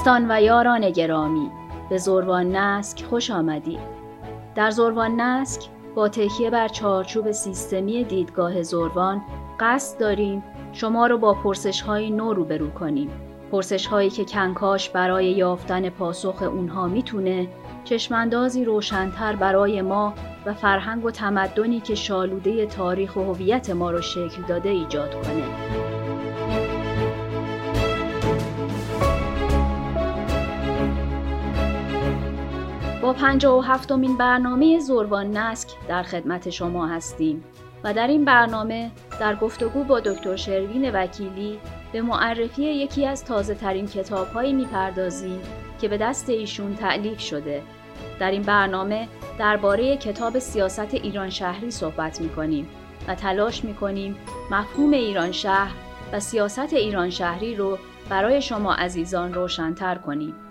دوستان و یاران گرامی. به زروان نسک خوش آمدید در زروان نسک با تکیه بر چارچوب سیستمی دیدگاه زروان قصد داریم شما رو با پرسش های نو روبرو کنیم. پرسش هایی که کنکاش برای یافتن پاسخ اونها می‌تونه چشماندازی روشنتر برای ما و فرهنگ و تمدنی که شالوده تاریخ و هویت ما رو شکل داده ایجاد کنه. با پنجاه و هفتمین برنامه زروان نسک در خدمت شما هستیم و در این برنامه در گفتگو با دکتر شروین وکیلی به معرفی یکی از تازه ترین کتاب هایی می‌پردازیم که به دست ایشون تعلیف شده. در این برنامه درباره کتاب سیاست ایران شهری صحبت می و تلاش می کنیم مفهوم ایران شهر و سیاست ایران شهری رو برای شما عزیزان روشنتر کنیم.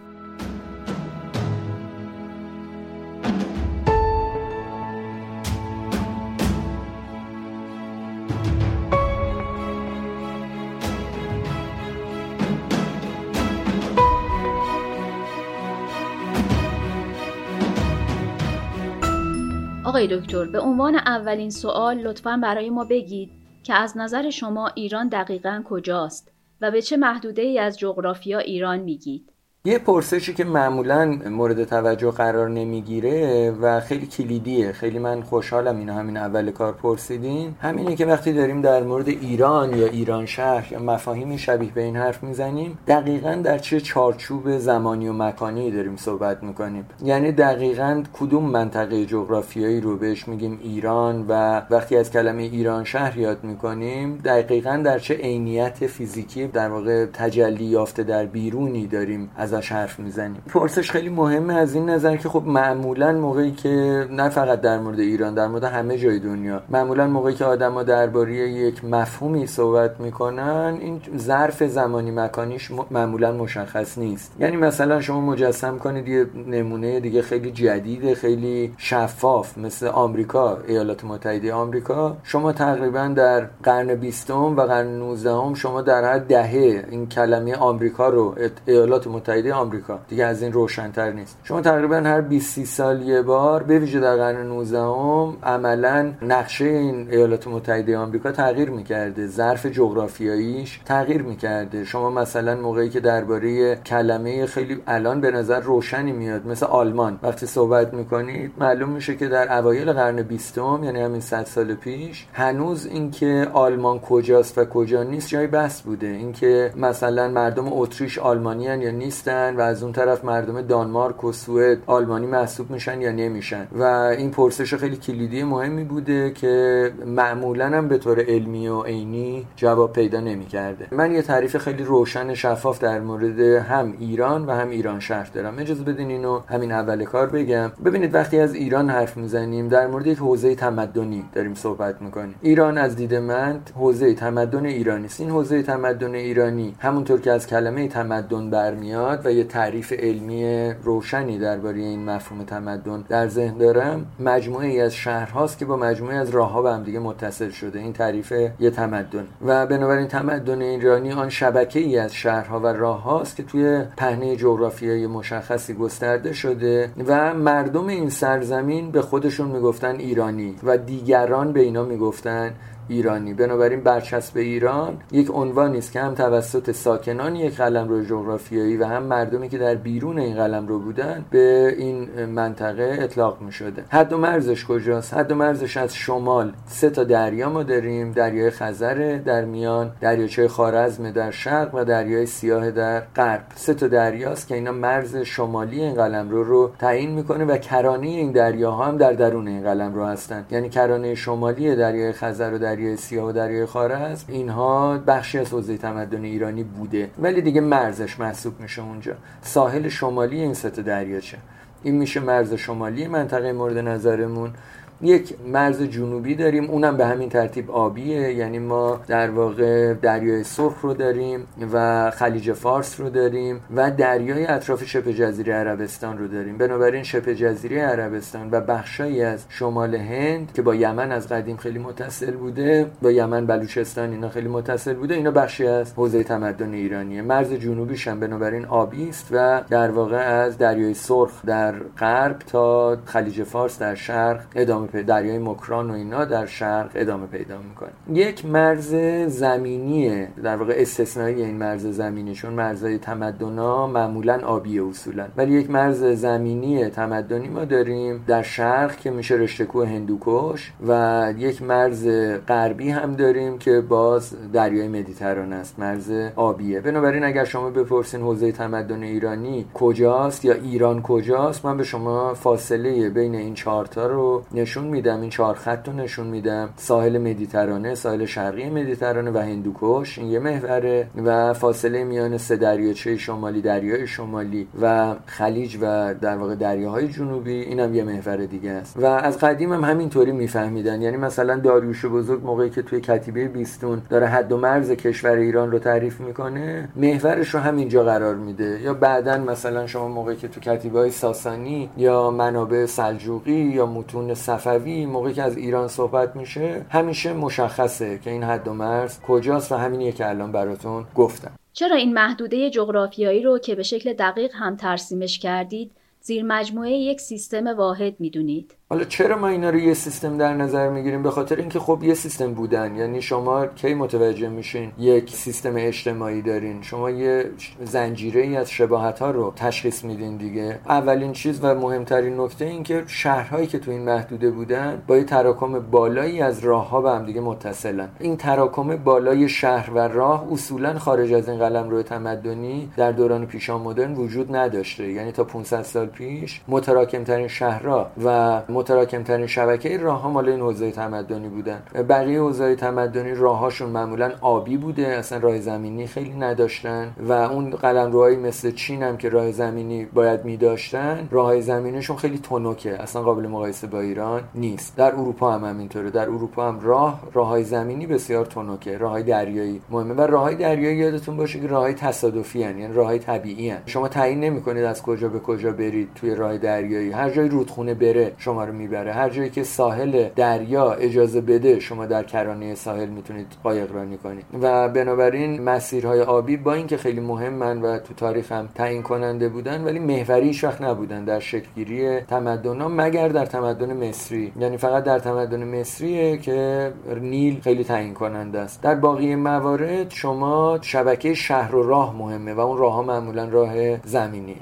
آقای دکتر به عنوان اولین سوال لطفا برای ما بگید که از نظر شما ایران دقیقا کجاست و به چه محدوده ای از جغرافیا ایران میگید؟ یه پرسشی که معمولا مورد توجه قرار نمی‌گیره و خیلی کلیدیه. خیلی من خوشحالم اینو همین اول کار پرسیدین. همینه که وقتی داریم در مورد ایران یا ایران شهر یا مفاهیمی شبیه به این حرف می‌زنیم دقیقا در چه چارچوب زمانی و مکانی داریم صحبت می‌کنیم. یعنی دقیقا کدوم منطقه جغرافیایی رو بهش میگیم ایران و وقتی از کلمه ایران شهر یاد می‌کنیم دقیقا در چه عینیت فیزیکی در واقع تجلی یافته در بیرونی داریم ازش حرف می‌زنیم پرسش خیلی مهمه از این نظر که خب معمولا موقعی که نه فقط در مورد ایران در مورد همه جای دنیا معمولا موقعی که آدما درباره یک مفهومی صحبت می‌کنن این ظرف زمانی مکانیش معمولا مشخص نیست. یعنی مثلا شما مجسم کنید یه نمونه دیگه خیلی جدید خیلی شفاف مثل آمریکا ایالات متحده آمریکا. شما تقریبا در قرن بیستم و قرن 19 شما در هر دهه این کلمه آمریکا رو ایالات متحده متحده آمریکا. دیگه از این روشنتر نیست. شما تقریبا هر 20 سال یه بار به ویژه در قرن 19 ام عملا نقشه این ایالات متحده آمریکا تغییر می‌کرده. ظرف جغرافیاییش تغییر می‌کرده. شما مثلا موقعی که درباره کلمه خیلی الان به نظر روشنی میاد مثل آلمان. وقتی صحبت می‌کنید معلوم میشه که در اوایل قرن 20 یعنی همین 100 سال پیش هنوز اینکه آلمان کجاست و کجا نیست جای بحث بوده. اینکه مثلا مردم اتریش آلمانیان یا نیست و از اون طرف مردم دانمارک و سوئد آلمانی محسوب میشن یا نمیشن. و این پرسش خیلی کلیدی مهمی بوده که معمولا هم به طور علمی و عینی جواب پیدا نمی‌کرده. من یه تعریف خیلی روشن شفاف در مورد هم ایران و هم ایران شهر دارم. اجازه بدین اینو همین اول کار بگم. ببینید وقتی از ایران حرف می‌زنیم در مورد یک حوزه تمدنی داریم صحبت می‌کنیم. ایران از دید من حوزه تمدن ایرانی است این حوزه تمدن ایرانی همونطور که از کلمه تمدن برمیاد و یه تعریف علمی روشنی درباره این مفهوم تمدن در ذهن دارم. مجموعه ای از شهرهاست که با مجموعه از راهها به هم دیگه متصل شده. این تعریف یه تمدن. و بنابراین تمدن ایرانی آن شبکه ای از شهرها و راههاست که توی پهنه جغرافیایی مشخصی گسترده شده و مردم این سرزمین به خودشون می‌گفتن ایرانی و دیگران به اینا می‌گفتن ایرانی. بنابراین برچسب ایران یک عنوانی است که هم توسط ساکنان یک قلمرو جغرافیایی و هم مردمی که در بیرون این قلمرو بودن به این منطقه اطلاق می شده حد و مرزش کجاست؟ حد و مرزش از شمال. سه تا دریا ما داریم. دریای خزر در میان دریاچه خارزم در شرق و دریای سیاه در غرب. سه تا دریاست که اینا مرز شمالی این قلمرو رو تعیین می‌کنه و کرانه این دریاها هم در درون این قلمرو هستن. یعنی کرانه شمالی دریای خزر و دریای سیاه و دریای خارز اینها بخشی از حوزه تمدن ایرانی بوده. ولی دیگه مرزش محسوب میشه اونجا. ساحل شمالی این سه دریاچه این میشه مرز شمالی منطقه مورد نظرمون. یک مرز جنوبی داریم اونم به همین ترتیب آبیه. یعنی ما در واقع دریای سرخ رو داریم و خلیج فارس رو داریم و دریای اطراف شبه جزیره عربستان رو داریم. بنابراین شبه جزیره عربستان و بخشایی از شمال هند که با یمن از قدیم خیلی متصل بوده با یمن بلوچستان اینا خیلی متصل بوده اینا بخشی از حوزه تمدن ایرانیه. مرز جنوبیش هم بنابراین آبی است و در واقع از دریای سرخ در غرب تا خلیج فارس در شرق ادامه پیدا دریای مکران و اینا در شرق ادامه پیدا می‌کنه. یک مرز زمینی در واقع استثنایی این مرز زمینی چون مرزهای تمدنا معمولا آبی اصولا ولی یک مرز زمینی تمدنی ما داریم در شرق که میشه رشته کوه هندوکش و یک مرز غربی هم داریم که باز دریای مدیترانه است مرز آبیه. بنابراین اگر شما بپرسین حوزه تمدن ایرانی کجاست یا ایران کجاست من به شما فاصله بین این چهارتا رو نشون میدم این چهار خط رو نشون میدم. ساحل مدیترانه ساحل شرقی مدیترانه و هندوکش این یه محوره و فاصله میان سه دریاچه شمالی دریای شمالی و خلیج و در واقع دریاهای جنوبی. اینم یه محور دیگه است. و از قدیم هم همینطوری میفهمیدن. یعنی مثلا داریوش بزرگ موقعی که توی کتیبه بیستون داره حد و مرز کشور ایران رو تعریف می‌کنه محورش رو همینجا قرار میده. یا بعدا مثلا شما موقعی که تو کتیبه های ساسانی یا منابع سلجوقی یا متون صفوی موقعی که از ایران صحبت میشه همیشه مشخصه که این حد و مرز کجاست و همینیه که الان براتون گفتم چرا این محدوده جغرافیایی رو که به شکل دقیق هم ترسیمش کردید زیر مجموعه یک سیستم واحد می‌دونید؟ حالا چرا ما اینا رو یه سیستم در نظر می‌گیریم؟ به خاطر اینکه خب یه سیستم بودن. یعنی شما کی متوجه میشین؟ یک سیستم اجتماعی دارین. شما یه زنجیره ای از شباهت ها رو تشخیص میدین دیگه. اولین چیز و مهمترین نکته این که شهرهایی که تو این محدوده بودن با یه تراکم بالایی از راه ها به هم دیگه متصلن. این تراکم بالای شهر و راه اصولا خارج از این قلم روی تمدنی در دوران پیشا مدرن وجود نداشته. یعنی تا 500 سال پیش متراکم ترین شهرها و متراکم ترین شبکه راه ها مال این حوزه تمدنی بودن بقیه حوزه تمدنی راههاشون معمولا آبی بوده اصلا راه زمینی خیلی نداشتن و اون قلمروهایی مثل چین هم که راه زمینی باید می داشتن راه زمینیشون خیلی تنکه اصلا قابل مقایسه با ایران نیست در اروپا هم همینطوره در اروپا هم راه راه زمینی بسیار تنکه راه دریایی مهمه و راه دریایی یادتون باشه که راه تصادفی هن. یعنی راه طبیعی هن. شما تعیین نمی‌کنید از کجا به کجا برید توی راه دریایی هر جای رودخونه بره شما رو می‌بره. هر جایی که ساحل دریا اجازه بده شما در کرانه ساحل می‌تونید قایق رانی کنید. و بنابراین مسیرهای آبی با اینکه خیلی مهمن و تو تاریخ هم تعیین کننده بودن ولی محوری وقت نبودن در شکلگیری تمدن مگر در تمدن مصری. یعنی فقط در تمدن مصریه که نیل خیلی تعیین کننده است. در باقی موارد شما شبکه شهر و راه مهمه و اون راه ها معمولا راه زمینی.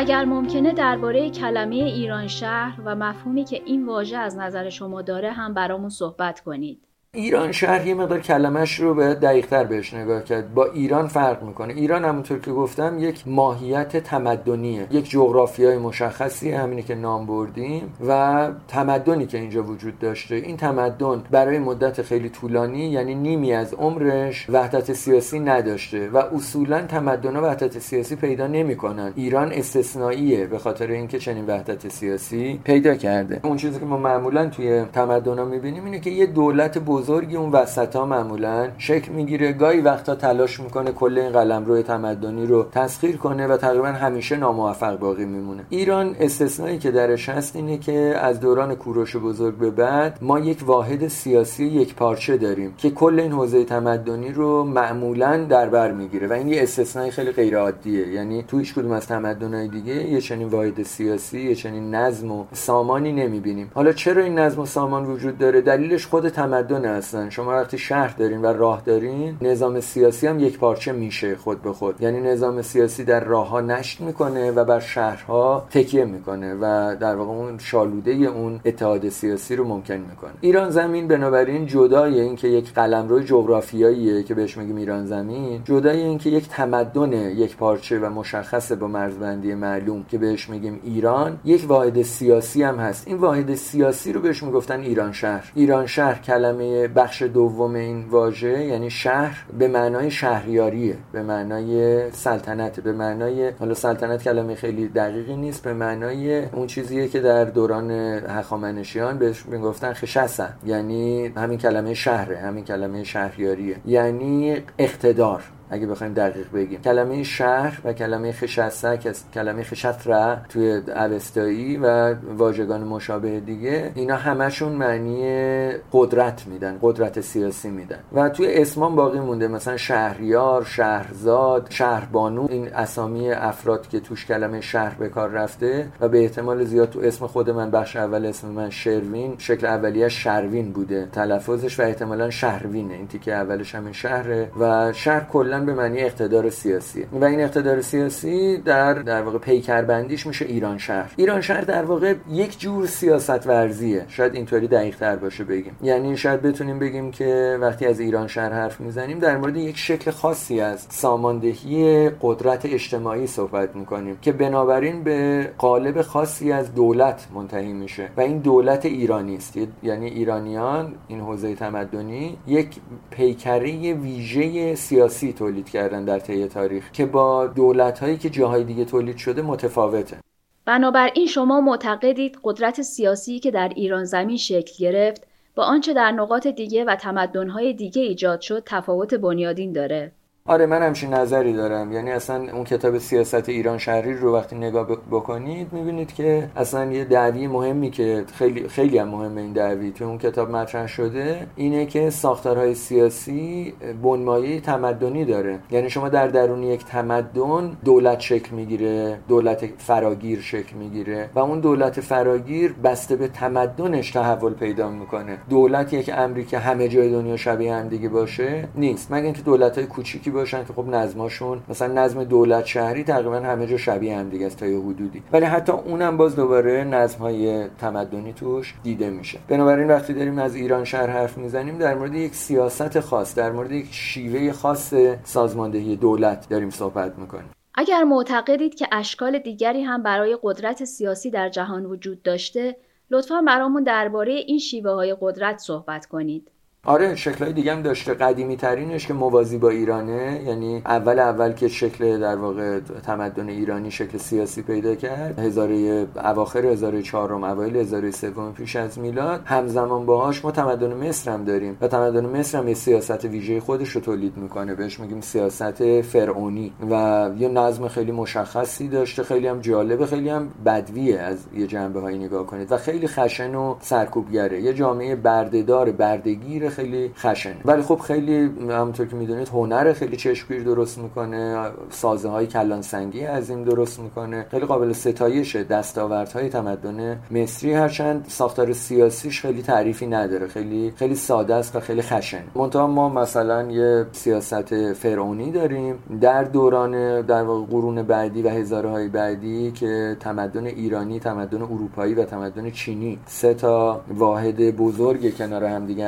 اگر ممکنه درباره کلمه ایران شهر و مفهومی که این واژه از نظر شما داره هم برامون صحبت کنید. ایران شهر یه مقدار کلمش رو به دقیقتر بهش نگاه کرد. با ایران فرق می‌کنه. ایران همونطور که گفتم یک ماهیت تمدنیه. یک جغرافیای مشخصی همینی که نام بردیم و تمدنی که اینجا وجود داشته. این تمدن برای مدت خیلی طولانی یعنی نیمی از عمرش وحدت سیاسی نداشته و اصولا تمدن وحدت سیاسی پیدا نمی‌کنن. ایران استثنائیه به خاطر اینکه چنین وحدت سیاسی پیدا کرده. اون چیزی که ما معمولا توی تمدن ها می‌بینیم اینه که یه دولت بزرگی اون وسط ها معمولا شکل می‌گیره. گاهی وقتا تلاش می‌کنه کل این قلم روی تمدنی رو تسخیر کنه و تقریبا همیشه ناموفق باقی میمونه. ایران استثنایی که درش هست اینه که از دوران کوروش بزرگ به بعد ما یک واحد سیاسی یک پارچه داریم که کل این حوزه تمدنی رو معمولا در بر می‌گیره و این یه استثنای خیلی غیر عادیه یعنی تو هیچ کدوم از تمدن‌های دیگه یه چنین واحد سیاسی یه چنین نظم و سامانی نمی‌بینیم. حالا چرا این نظم و سامان وجود داره؟ دلیلش خود تمدن هستن. شما وقتی شهر دارین و راه دارین نظام سیاسی هم یک پارچه میشه خود به خود. یعنی نظام سیاسی در راه ها نشت می‌کنه و بر شهرها تکیه می‌کنه و در واقع اون شالوده اون اتحاد سیاسی رو ممکن می‌کنه. ایران زمین بنابراین جدای اینکه یک قلمرو جغرافیاییه که بهش میگیم ایران زمین جدای اینکه یک تمدن یک پارچه و مشخصه با مرزبندی معلوم که بهش میگیم ایران یک واحد سیاسی هم هست. این واحد سیاسی رو بهش می‌گفتن ایران شهر. ایران شهر کلمه بخش دوم این واژه یعنی شهر به معنای شهریاریه به معنای سلطنت به معنای حالا سلطنت کلمه خیلی دقیقی نیست به معنای اون چیزیه که در دوران هخامنشیان بهش می‌گفتن خشسه یعنی همین کلمه شهره همین کلمه شهریاریه یعنی اقتدار. اگه بخوایم دقیق بگیم. کلمه شهر و کلمه خشسته کلمه خشتره توی اوستایی و واژگان مشابه دیگه اینا همشون معنی قدرت میدن قدرت سیاسی میدن. و توی اسمان باقی مونده مثلا شهریار شهرزاد شهربانو این اسامی افراد که توش کلمه شهر به کار رفته و به احتمال زیاد تو اسم خود من بخش اول اسم من شروین شکل اولیه شروین بوده تلفظش و احتمالا شهروینه. این تیکه اولش همین شهره و شهر کلا به معنی اقتدار سیاسی. و این اقتدار سیاسی در در واقع پیکربندیش میشه ایران شهر. ایران شهر در واقع یک جور سیاست ورزیه شاید اینطوری دقیق تر باشه بگیم. یعنی شاید بتونیم بگیم که وقتی از ایران شهر حرف می‌زنیم در مورد یک شکل خاصی از ساماندهی قدرت اجتماعی صحبت می‌کنیم که بنابراین به قالب خاصی از دولت منتهی میشه. و این دولت ایرانی است. یعنی ایرانیان این حوزه تمدنی یک پیکره ویژه سیاسی تولید کردن در طی تاریخ که با دولت هایی که جاهای دیگه تولید شده متفاوته. بنابراین شما معتقدید قدرت سیاسی که در ایران زمین شکل گرفت با آنچه در نقاط دیگه و تمدن‌های دیگه ایجاد شد تفاوت بنیادین داره. آره من همچین نظری دارم. یعنی اصلا اون کتاب سیاست ایران شهری رو وقتی نگاه بکنید می‌بینید که اصلا یه دعوی مهمی که خیلی خیلی هم مهمه این دعوی تو اون کتاب مطرح شده اینه که ساختارهای سیاسی بنمایه تمدنی داره. یعنی شما در درون یک تمدن دولت شکل می‌گیره دولت فراگیر شکل می‌گیره و اون دولت فراگیر بسته به تمدنش تحول پیدا می‌کنه. دولت یک امری که همه جای دنیا شبیه هم دیگه باشه نیست. مگر اینکه دولت های کوچیکی باشن که خب نظماشون مثلا نظم دولت شهری تقریبا همه جا شبیه هم دیگه است تا یه حدودی. ولی حتی اونم باز دوباره نظم های تمدنی توش دیده میشه. بنابراین وقتی داریم از ایران شهر حرف می‌زنیم در مورد یک سیاست خاص در مورد یک شیوه خاص سازماندهی دولت داریم صحبت می‌کنیم. اگر معتقدید که اشکال دیگری هم برای قدرت سیاسی در جهان وجود داشته لطفا برامون درباره این شیوه های قدرت صحبت کنید. آره های دیگه هم داشته. قدیمی ترینش که موازی با ایرانه یعنی اول اول که شکل در واقع تمدن ایرانی شکل سیاسی پیدا کرد هزاره اواخر هزاره چهارم اوایل هزاره سوم پیش از میلاد همزمان باهاش ما تمدن مصر هم داریم. و تمدن مصر هم یه سیاست ویژه خودش رو تولید می‌کنه. بهش میگیم سیاست فرعونی. و یه نظم خیلی مشخصی داشته. خیلی هم جالبه خیلی هم بدویه از یه جنبه هایی نگاه کنید. و خیلی خشن و سرکوبگره. یه جامعه بردهدار بردگیر خیلی خشن ولی خب خیلی همونطور که می‌دونید هنر خیلی چشمگیر درست می‌کنه. سازه های کلان سنگی عظیم درست می‌کنه. خیلی قابل ستایشه دستاوردهای تمدن مصری هرچند ساختار سیاسیش خیلی تعریفی نداره. خیلی خیلی ساده است و خیلی خشن. منتها ما مثلا یه سیاست فرعونی داریم. در دوران در واقع قرون بعدی و هزاره های بعدی که تمدن ایرانی تمدن اروپایی و تمدن چینی سه تا واحد بزرگ کنار هم دیگه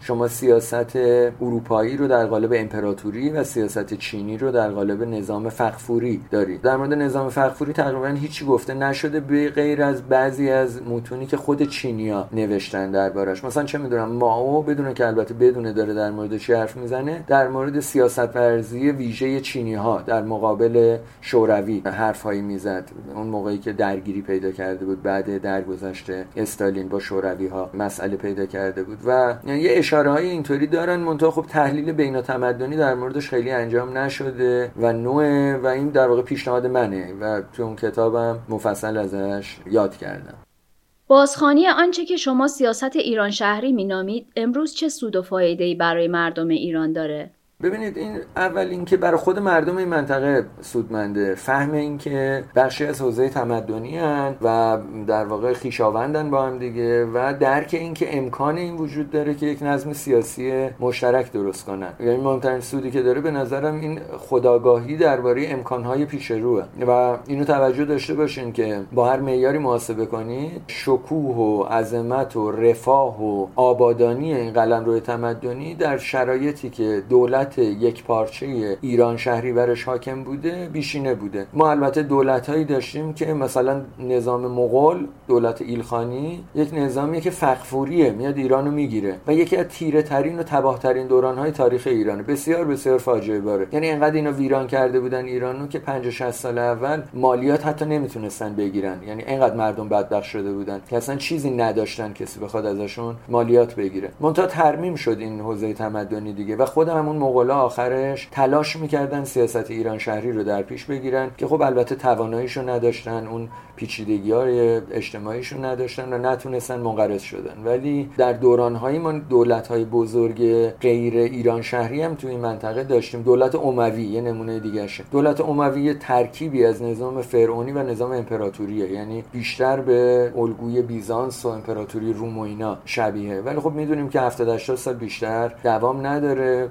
شما سیاست اروپایی رو در قالب امپراتوری و سیاست چینی رو در قالب نظام فقفوری دارید. در مورد نظام فقفوری تقریبا هیچی گفته نشده به غیر از بعضی از متونی که خود چینیا نوشتن دربارش. مثلا چه می‌دونم ماو بدونه که البته بدونه داره در مورد چی حرف می‌زنه در مورد سیاست ورزی ویژه چینی ها در مقابل شوروی حرفهایی می‌زد. اون موقعی که درگیری پیدا کرده بود بعد درگذشته استالین با شوروی ها مسئله پیدا کرده بود و یه اشاره های اینطوری دارن. منتها خب تحلیل بین تمدنی در موردش خیلی انجام نشده و نوع و این در واقع پیشنهاد منه و تو اون کتابم مفصل ازش یاد کردم. بازخانی آنچه که شما سیاست ایران شهری مینامید امروز چه سود و فایده برای مردم ایران داره؟ ببینید این اول اینکه برای خود مردم این منطقه سودمنده. فهم اینکه بخشی از حوزه تمدنی هن و در واقع خیشاوندن با هم دیگه و درک اینکه امکان این وجود داره که یک نظم سیاسی مشترک درست کنن. یعنی مهمترین سودی که داره به نظرم این خداگاهی درباره امکانهای پیش روه و اینو توجه داشته باشین که با هر معیاری محاسبه کنید شکوه و عظمت و رفاه و آبادانی این قلمرو تمدنی در شرایطی که دولت یک پارچه ایران شهری برش حاکم بوده بیشینه بوده. ما البته دولت هایی داشتیم که مثلا نظام مغول دولت ایلخانی یک نظامی که فقفوریه میاد ایرانو می‌گیره و یکی از تیره ترین و تباه ترین دوران های تاریخ ایرانه. بسیار بسیار فاجعه باره. یعنی انقدر اینو ویران کرده بودن ایرانو که 50 60 سال اول مالیات حتی نمی‌تونستن بگیرن. یعنی انقدر مردم بدبخت شده بودن که اصلا چیزی نداشتن کسی بخواد ازشون مالیات بگیره. منتها ترمیم شد این حوزه تمدنی دیگه و خود همون مغولا آخرش تلاش می‌کردن سیاست ایران شهری رو در پیش بگیرن که خب البته تواناییشو نداشتن اون پیچیدگی های اجتماعیشون نداشتن و نتونستن منقرض شدن. ولی در دوران های ما دولت های بزرگ غیر ایران شهری هم توی این منطقه داشتیم. دولت عموی یه نمونه دیگه شه. دولت عموی ترکیبی از نظام فرعونی و نظام امپراتوریه. یعنی بیشتر به الگوی بیزانس و امپراتوری روم و اینا شبیه. ولی خب می‌دونیم که 70 80 سال بیشتر دوام نداره.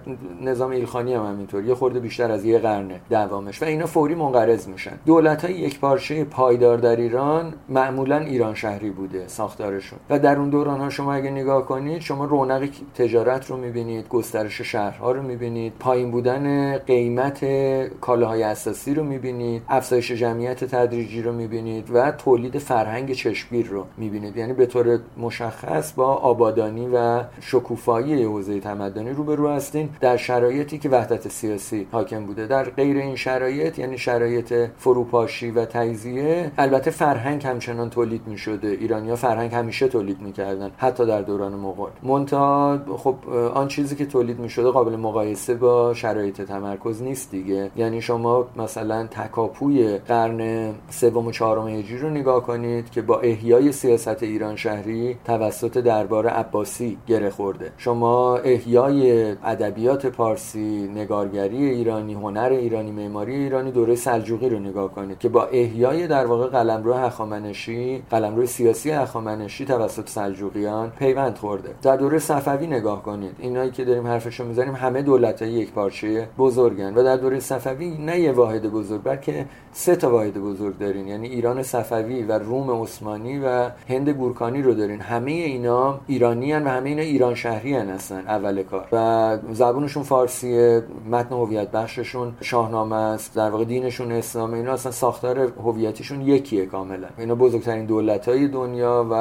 نظام ایلخانی هم همینطور. یه خورده بیشتر از یه قرنه دوامش. و اینا فوری منقرض میشن. دولت های یک پارچه پایدار در ایران معمولا ایران شهری بوده ساختارشون. و در اون دوران ها شما اگه نگاه کنید شما رونق تجارت رو می‌بینید گسترش شهرها رو می‌بینید پایین بودن قیمت کالاهای اساسی رو می‌بینید افزایش جمعیت تدریجی رو می‌بینید و تولید فرهنگ چشمگیر رو می‌بینید. یعنی به طور مشخص با آبادانی و شکوفایی حوزه تمدنی روبرو هستین. در شرایطی که وحدت سیاسی حاکم بوده. در غیر این شرایط یعنی شرایط فروپاشی و تجزیه البته فرهنگ همچنان تولید می شده ایرانیا فرهنگ همیشه تولید می‌کردن حتی در دوران مغول. منتها خب آن چیزی که تولید می شده قابل مقایسه با شرایط تمرکز نیست دیگه. یعنی شما مثلا تکاپوی قرن سوم و چهارم هجری رو نگاه کنید که با احیای سیاست ایران شهری توسط دربار عباسی گره خورده. شما احیای ادبیات پارسی نگارگری ایرانی هنر ایرانی معماری ایرانی دوره سلجوقی رو نگاه کنید که با احیای در واقع قلمرو هخامنشی قلمرو سیاسی هخامنشی توسط سلجوقیان پیوند خورده. در دوره صفوی نگاه کنید. اینایی که داریم حرفشو می‌زنیم همه دولت های یک پارچه بزرگن و در دوره صفوی نه یه واحد بزرگ بلکه سه تا واحد بزرگ دارین. یعنی ایران صفوی و روم عثمانی و هند گورکانی رو دارین. همه اینا ایرانی هن و همه اینا ایران شهری هستن اول کار. و زبونشون فارسیه متن هویت بخششون شاهنامه است در واقع دینشون اسلام اینا اصلا ساختار هویتیشون یکیه کاملا. اینا بزرگترین دولت های دنیا و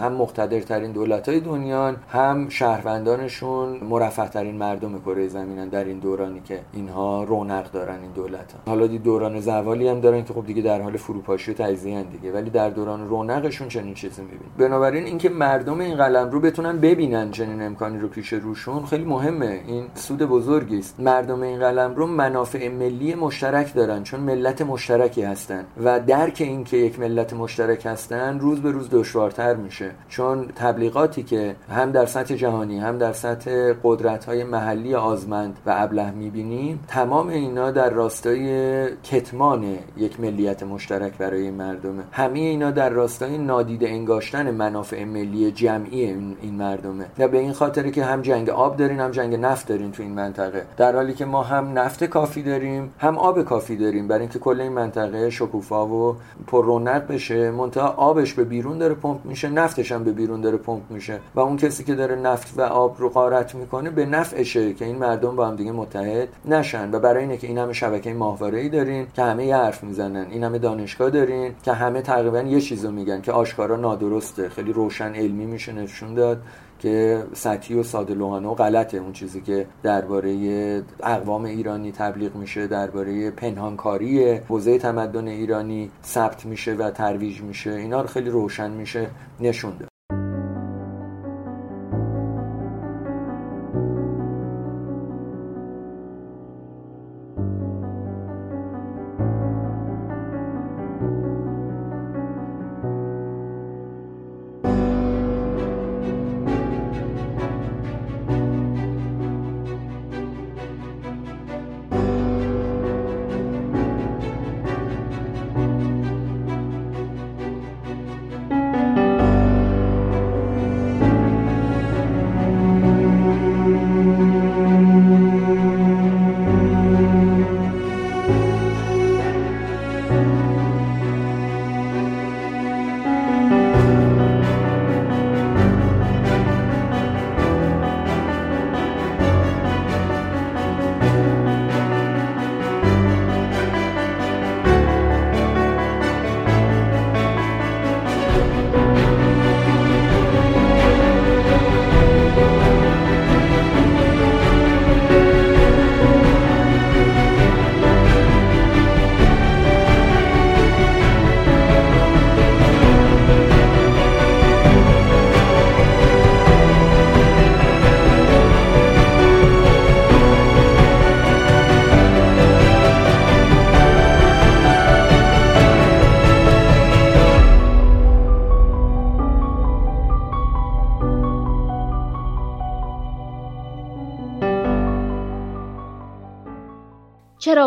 هم مقتدرترین دولت های دنیا هم شهروندانشون مرفه ترین مردم کره زمینن در این دورانی که اینها رونق دارن این دولت ها. حالا دی دوران زوالی هم دارن که خب دیگه در حال فروپاشی و تجزیه دیگه. ولی در دوران رونقشون چنین چیزی می‌بینیم. بنابراین اینکه مردم این قلم رو بتونن ببینن چنین امکانی رو پیش روشون خیلی مهمه. این سود بزرگی است. مردم این قلم رو منافع ملی مشترک دارن چون ملت مشترکی هستن. و درک این که یک ملت مشترک هستن روز به روز دشوارتر میشه. چون تبلیغاتی که هم در سطح جهانی هم در سطح قدرت های محلی آزمند و ابله می‌بینیم تمام اینا در راستای کتمان یک ملیت مشترک برای مردمه. همه اینا در راستای نادیده انگاشتن منافع ملی جمعی این مردمه. و به این خاطره که هم جنگ آب دارین هم جنگ نفت دارین تو این منطقه. در حالی که ما هم نفت کافی داریم هم آب کافی داریم. برای اینکه کل این منطقه شکوفا و پر رونق بشه منتها آبش به بیرون داره پمپ میشه نفتش هم به بیرون داره پمپ میشه. و اون کسی که داره نفت و آب رو غارت می‌کنه به نفعشه که این مردم با هم دیگه متحد نشن. و برای اینه که این همه شبکه ماهواره ای دارین که همه یه حرف می‌زنن. این همه دانشگاه دارین که همه تقریبا یه چیزو میگن که آشکارا نادرسته. خیلی روشن علمی میشه نشون داد. که سطحی و ساده لوحانه و غلطه. اون چیزی که درباره اقوام ایرانی تبلیغ میشه درباره پنهانکاری حوزه تمدن ایرانی ثبت میشه و ترویج میشه. اینا رو خیلی روشن میشه نشون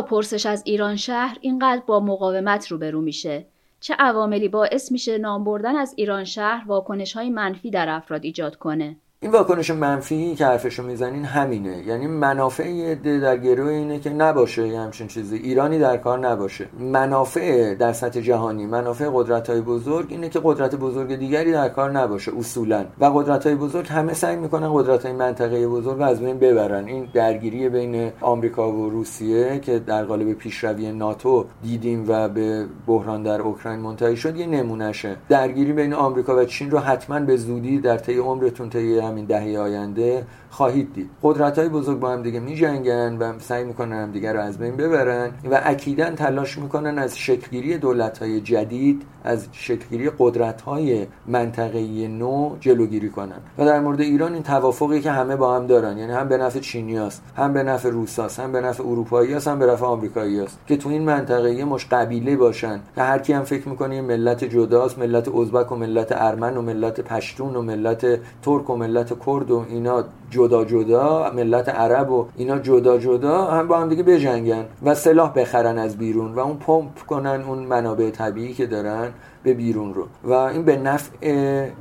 پرسش از ایران شهر اینقدر با مقاومت روبرو میشه؟ چه عواملی باعث میشه نام بردن از ایران شهر واکنش های منفی در افراد ایجاد کنه؟ این واکنش منفی که حرفشو می‌زنین همینه. یعنی منافع در گروه اینه که نباشه یه همچین چیزی. ایرانی در کار نباشه. منافع در سطح جهانی منافع قدرت های بزرگ اینه که قدرت بزرگ دیگری در کار نباشه اصولا. و قدرت های بزرگ همه سعی می‌کنن قدرت های منطقه بزرگ از بین ببرن. این درگیری بین آمریکا و روسیه که در قالب پیشروی ناتو دیدیم و به بحران در اوکراین منتهی شد یه نمونهشه. درگیری بین آمریکا و چین رو حتما به زودی در طی عمرتون طی همین دهه آینده خواهید دید. قدرت های بزرگ با هم دیگه می جنگن و سعی می‌کنن هم دیگه رو از بین ببرن و اکیدا تلاش می‌کنن از شکلگیری دولت های جدید از شکلگیری قدرت های منطقه نو جلوگیری کنن. و در مورد ایران این توافقی که همه با هم دارن یعنی هم به نفع چینیاست هم به نفع روساست هم به نفع اروپایی هم به نفع آمریکایی است که تو این منطقه یه مش قبیله باشن که هر کی هم فکر می‌کنه ملت جداست ملت ازبک و ملت ارمن و ملت پشتون و ملت ترک و ملت کرد و اینا جدا جدا ملت عرب و اینا جدا جدا هم با هم دیگه بجنگن و سلاح بخرن از بیرون و اون پمپ کنن اون منابع طبیعی که دارن به بیرون رو. و این به نفع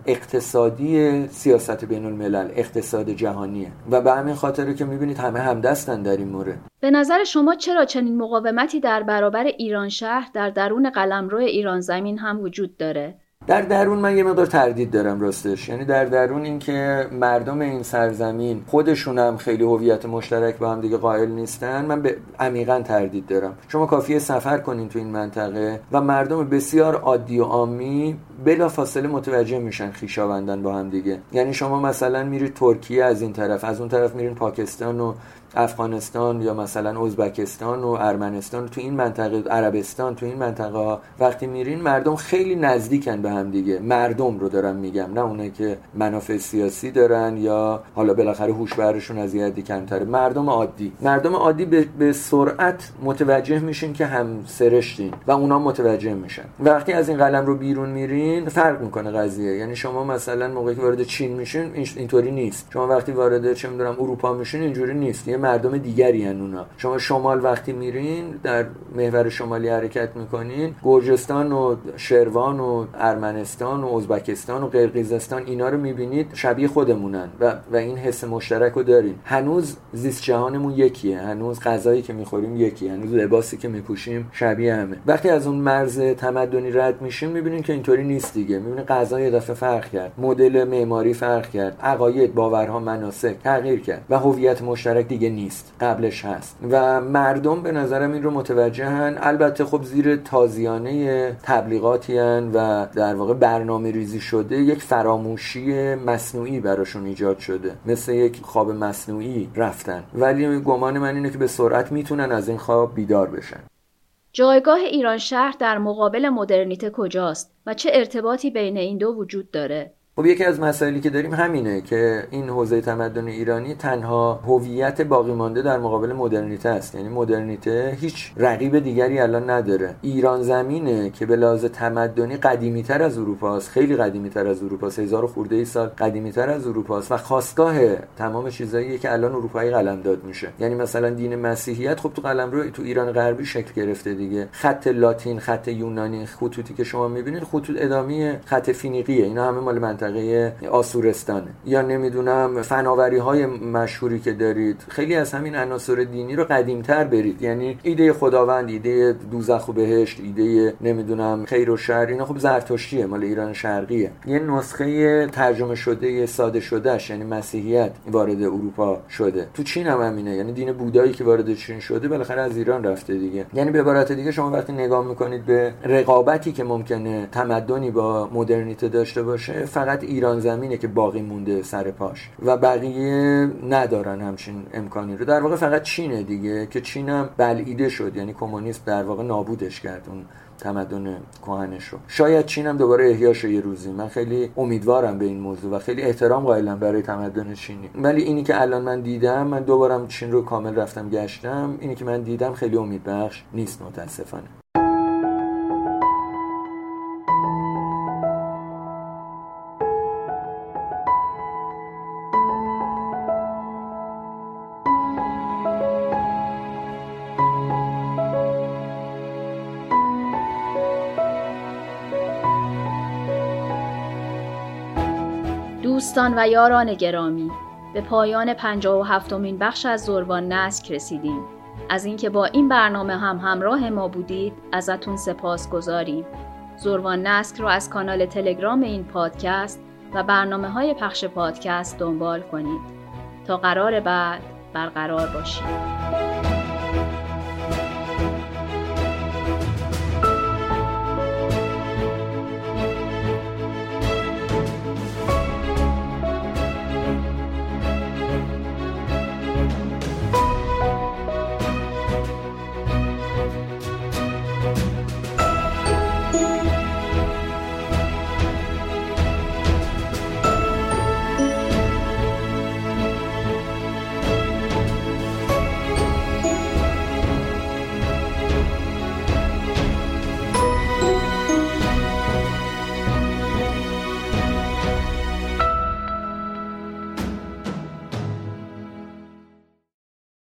اقتصادی سیاست بین الملل اقتصاد جهانیه. و به همین خاطره که می‌بینید همه همدستن در این مورد به نظر شما چرا چنین مقاومتی در برابر ایران شهر در درون قلمرو ایران زمین هم وجود داره؟ در درون من یه مقدار تردید دارم راستش. یعنی در درون اینکه مردم این سرزمین خودشون هم خیلی هویت مشترک با هم دیگه قائل نیستن من به عمیقا تردید دارم. شما کافیه سفر کنین تو این منطقه و مردم بسیار عادی و عامی بلا فاصله متوجه میشن خیشاوندن با هم دیگه. یعنی شما مثلا میرید ترکیه از این طرف از اون طرف میرین پاکستان و افغانستان یا مثلا ازبکستان و ارمنستان تو این منطقه عربستان تو این منطقه وقتی میرین مردم خیلی نزدیکن به هم دیگه. مردم رو دارم میگم نه اونه که منافع سیاسی دارن یا حالا بالاخره هوش برشون از یادی کمتره. مردم عادی. مردم عادی به, به سرعت متوجه میشین که هم سرشتین و اونا متوجه میشن. وقتی از این قلم رو بیرون میرین فرق می‌کنه قضیه. یعنی شما مثلا موقعی که وارد چین میشین اینطوری نیست. شما وقتی وارد چه می‌دونم اروپا میشین اینجوری نیست. یه مردم دیگری هن اونا. شما شمال وقتی میرین در محور شمالی حرکت می‌کنین گرجستان و شروان و ارمنستان و ازبکستان و قرقیزستان اینا رو می‌بینید شبیه خودمونن و, و این حس مشترک رو داریم هنوز زیست جهانمون یکیه. هنوز غذایی که می‌خوریم یکیه. هنوز لباسی که میپوشیم شبیه همه. وقتی از اون مرز تمدنی رد میشیم می‌بینیم که اینطوری نیست دیگه. می‌بینید غذا یه دفعه فرق کرد. مدل معماری فرق کرد. عقاید باورها مناسک تغییر کرد. و هویت مشترک دیگه نیست قبلش هست. و مردم به نظرم این رو متوجهن. البته خب زیر تازیانه تبلیغاتی هن و در واقع برنامه ریزی شده یک فراموشی مصنوعی براشون ایجاد شده. مثل یک خواب مصنوعی رفتن. ولی گمان من اینه که به سرعت می‌تونن از این خواب بیدار بشن. جایگاه ایران شهر در مقابل مدرنیته کجاست و چه ارتباطی بین این دو وجود داره؟ خب یکی از مسائلی که داریم همینه که این حوزه تمدن ایرانی تنها هویت باقی مانده در مقابل مدرنیته است. یعنی مدرنیته هیچ رقیب دیگری الان نداره. ایران زمینه که به لحاظ تمدنی قدیمی تر از اروپا است. خیلی قدیمی تر از اروپا است. هزار خورده ای سال قدیمی تر از اروپا است. و خواستگاه تمام چیزایی که الان اروپایی قلمداد میشه. یعنی مثلا دین مسیحیت خب تو قلمرو تو ایران غربی شکل گرفته دیگه. خط لاتین خط یونانی خطوطی که شما می‌بینید خطوط ادامه خط فینیقیه. اینا همه مال منطقه آسورستانه یا نمی‌دونم فناوری های مشهوری که دارید. خیلی از همین عناصر دینی رو قدیمتر برید. یعنی ایده خداوند ایده دوزخ و بهشت ایده نمی‌دونم خیر و شر اینا خب زرتشتیه مال ایران شرقیه. یه نسخه ترجمه شده ساده شدهش یعنی مسیحیت وارد اروپا شده. تو چین هم همینه. یعنی دین بودایی که وارد چین شده بالاخره از ایران رفته دیگه. یعنی به عبارت دیگه شما وقتی نگاه می‌کنید به رقابتی که ممکنه تمدنی با مدرنیته داشته باشه فقط ایران زمینه که باقی مونده سر پاش و بقیه ندارن همچین امکانی رو. در واقع فقط چینه دیگه که چینم بلعیده شد یعنی کمونیست در واقع نابودش کرد اون تمدن کهنش رو. شاید چین هم دوباره احیا یه روزی. من خیلی امیدوارم به این موضوع و خیلی احترام قائلم برای تمدن چینی. ولی اینی که الان من دیدم من دوبارم چین رو کامل رفتم گشتم اینی که من دیدم خیلی امیدبخش نیست متاسفانه. دوستان و یاران گرامی به پایان پنجاه و هفتمین بخش از زروان نسک رسیدیم. از اینکه با این برنامه هم همراه ما بودید ازتون سپاس گذاریم. زروان نسک رو از کانال تلگرام این پادکست و برنامه های پخش پادکست دنبال کنید. تا قرار بعد برقرار باشید.